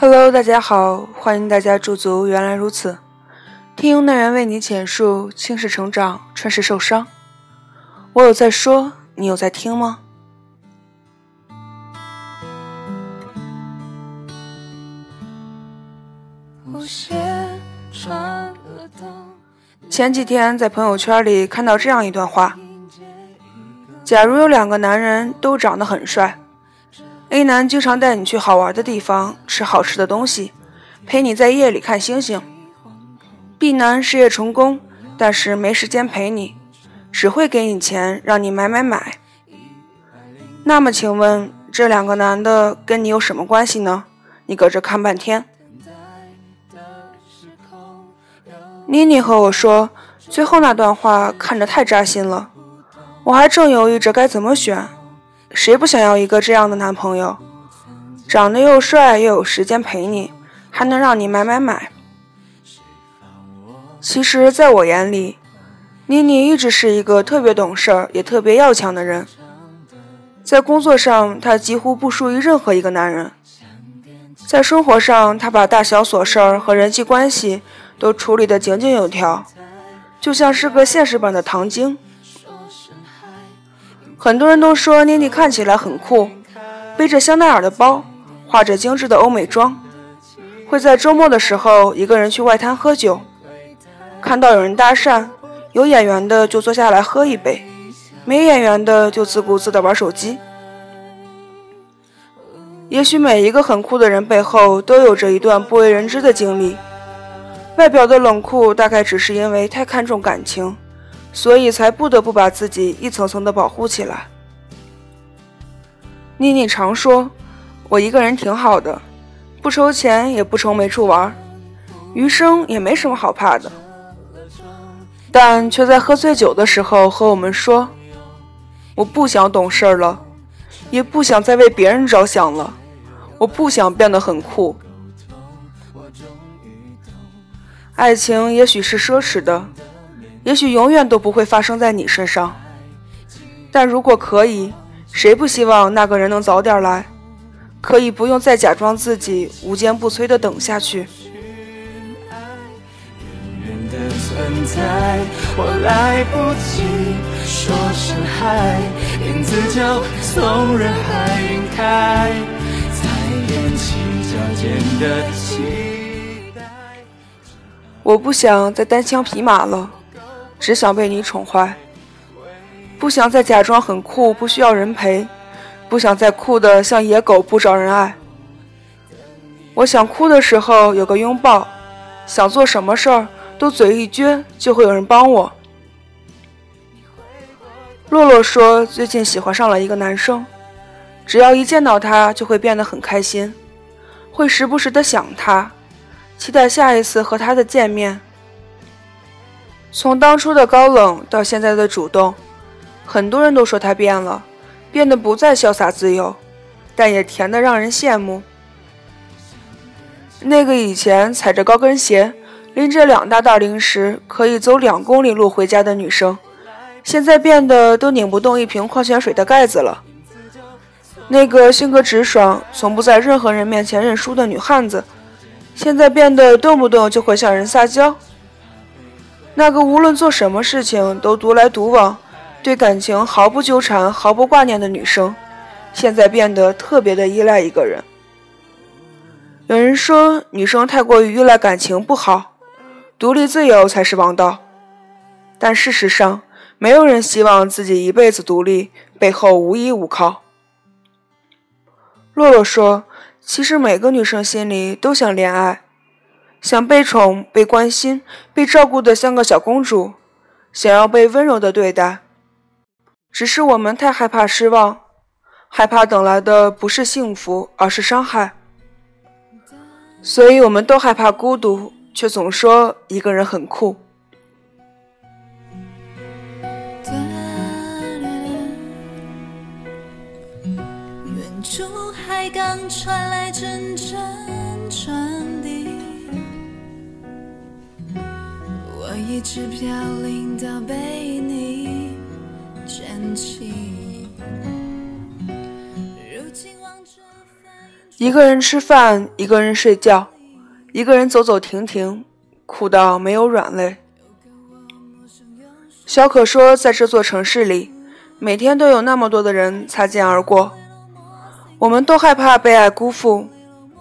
Hello，大家好，欢迎大家驻足。原来如此，听那人为你简述：青是成长，春是受伤。我有在说，你有在听吗？前几天在朋友圈里看到这样一段话：假如有两个男人都长得很帅。A 男经常带你去好玩的地方，吃好吃的东西，陪你在夜里看星星。B 男事业成功，但是没时间陪你，只会给你钱让你买买买。那么，请问这两个男的跟你有什么关系呢？你搁这看半天。妮妮和我说，最后那段话看着太扎心了，我还正犹豫着该怎么选。谁不想要一个这样的男朋友？长得又帅，又有时间陪你，还能让你买买买。其实，在我眼里，妮妮一直是一个特别懂事儿也特别要强的人。在工作上，她几乎不输于任何一个男人；在生活上，她把大小琐事儿和人际关系都处理得井井有条，就像是个现实版的唐晶。很多人都说妮妮看起来很酷，背着香奈儿的包，化着精致的欧美妆，会在周末的时候一个人去外滩喝酒。看到有人搭讪，有眼缘的就坐下来喝一杯，没眼缘的就自顾自的玩手机。也许每一个很酷的人背后都有着一段不为人知的经历，外表的冷酷大概只是因为太看重感情。所以才不得不把自己一层层的保护起来。妮妮常说：“我一个人挺好的，不愁钱，也不愁没处玩，余生也没什么好怕的。”但却在喝醉酒的时候和我们说：“我不想懂事了，也不想再为别人着想了，我不想变得很酷。爱情也许是奢侈的。”也许永远都不会发生在你身上，但如果可以，谁不希望那个人能早点来？可以不用再假装自己无坚不摧的等下去。我不想再单枪匹马了。只想被你宠坏，不想再假装很酷，不需要人陪，不想再酷的像野狗，不招人爱。我想哭的时候有个拥抱，想做什么事儿都嘴一撅就会有人帮我。洛洛说最近喜欢上了一个男生，只要一见到他就会变得很开心，会时不时的想他，期待下一次和他的见面。从当初的高冷到现在的主动，很多人都说他变了，变得不再潇洒自由，但也甜得让人羡慕。那个以前踩着高跟鞋，拎着两大袋零食，可以走两公里路回家的女生，现在变得都拧不动一瓶矿泉水的盖子了。那个性格直爽、从不在任何人面前认输的女汉子，现在变得动不动就会向人撒娇。那个无论做什么事情都独来独往，对感情毫不纠缠、毫不挂念的女生，现在变得特别的依赖一个人。有人说，女生太过于依赖感情不好，独立自由才是王道。但事实上，没有人希望自己一辈子独立，背后无依无靠。洛洛说：“其实每个女生心里都想恋爱。”想被宠、被关心、被照顾得像个小公主，想要被温柔的对待。只是我们太害怕失望，害怕等来的不是幸福，而是伤害。所以，我们都害怕孤独，却总说一个人很酷。远处海港传来阵阵一直飘零到被你捡起。一个人吃饭，一个人睡觉，一个人走走停停，苦到没有软肋。小可说，在这座城市里，每天都有那么多的人擦肩而过，我们都害怕被爱辜负，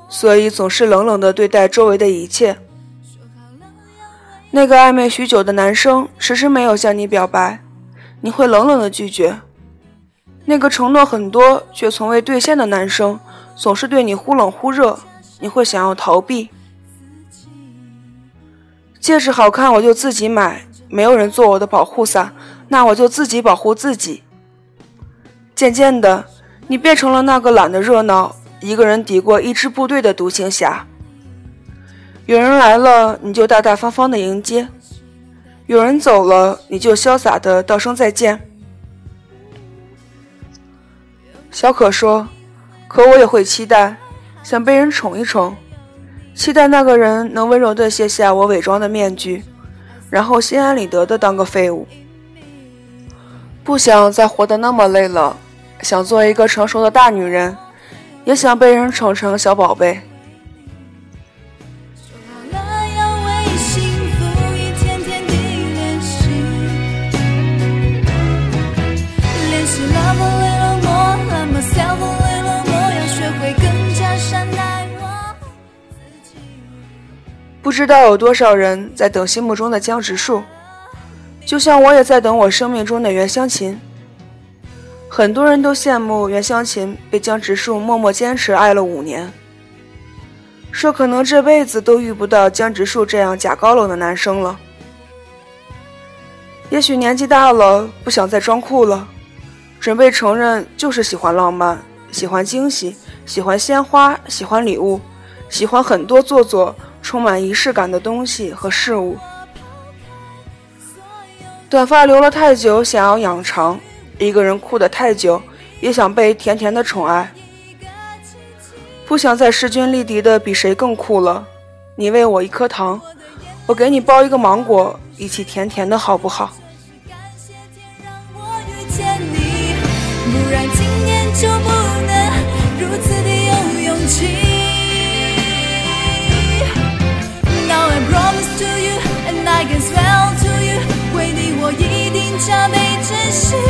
所以总是冷冷地对待周围的一切。那个暧昧许久的男生迟迟没有向你表白，你会冷冷的拒绝。那个承诺很多却从未兑现的男生，总是对你忽冷忽热，你会想要逃避。戒指好看我就自己买，没有人做我的保护伞，那我就自己保护自己。渐渐的，你变成了那个懒得热闹，一个人抵过一支部队的独行侠。有人来了，你就大大方方的迎接；有人走了，你就潇洒的道声再见。小可说：“可我也会期待，想被人宠一宠，期待那个人能温柔地卸下我伪装的面具，然后心安理得地当个废物。不想再活得那么累了，想做一个成熟的大女人，也想被人宠成小宝贝。”知道有多少人在等心目中的江直树，就像我也在等我生命中的袁湘琴。很多人都羡慕袁湘琴被江直树默默坚持爱了五年，说可能这辈子都遇不到江直树这样假高冷的男生了。也许年纪大了，不想再装酷了，准备承认就是喜欢浪漫，喜欢惊喜，喜欢鲜花，喜欢礼物，喜欢很多做作。充满仪式感的东西和事物。短发留了太久，想要养长；一个人哭得太久，也想被甜甜的宠爱。不想再势均力敌的比谁更酷了。你喂我一颗糖，我给你包一个芒果，一起甜甜的，好不好？不然今年就不能如此的有勇气。Can smell to you，为你我一定加倍珍惜。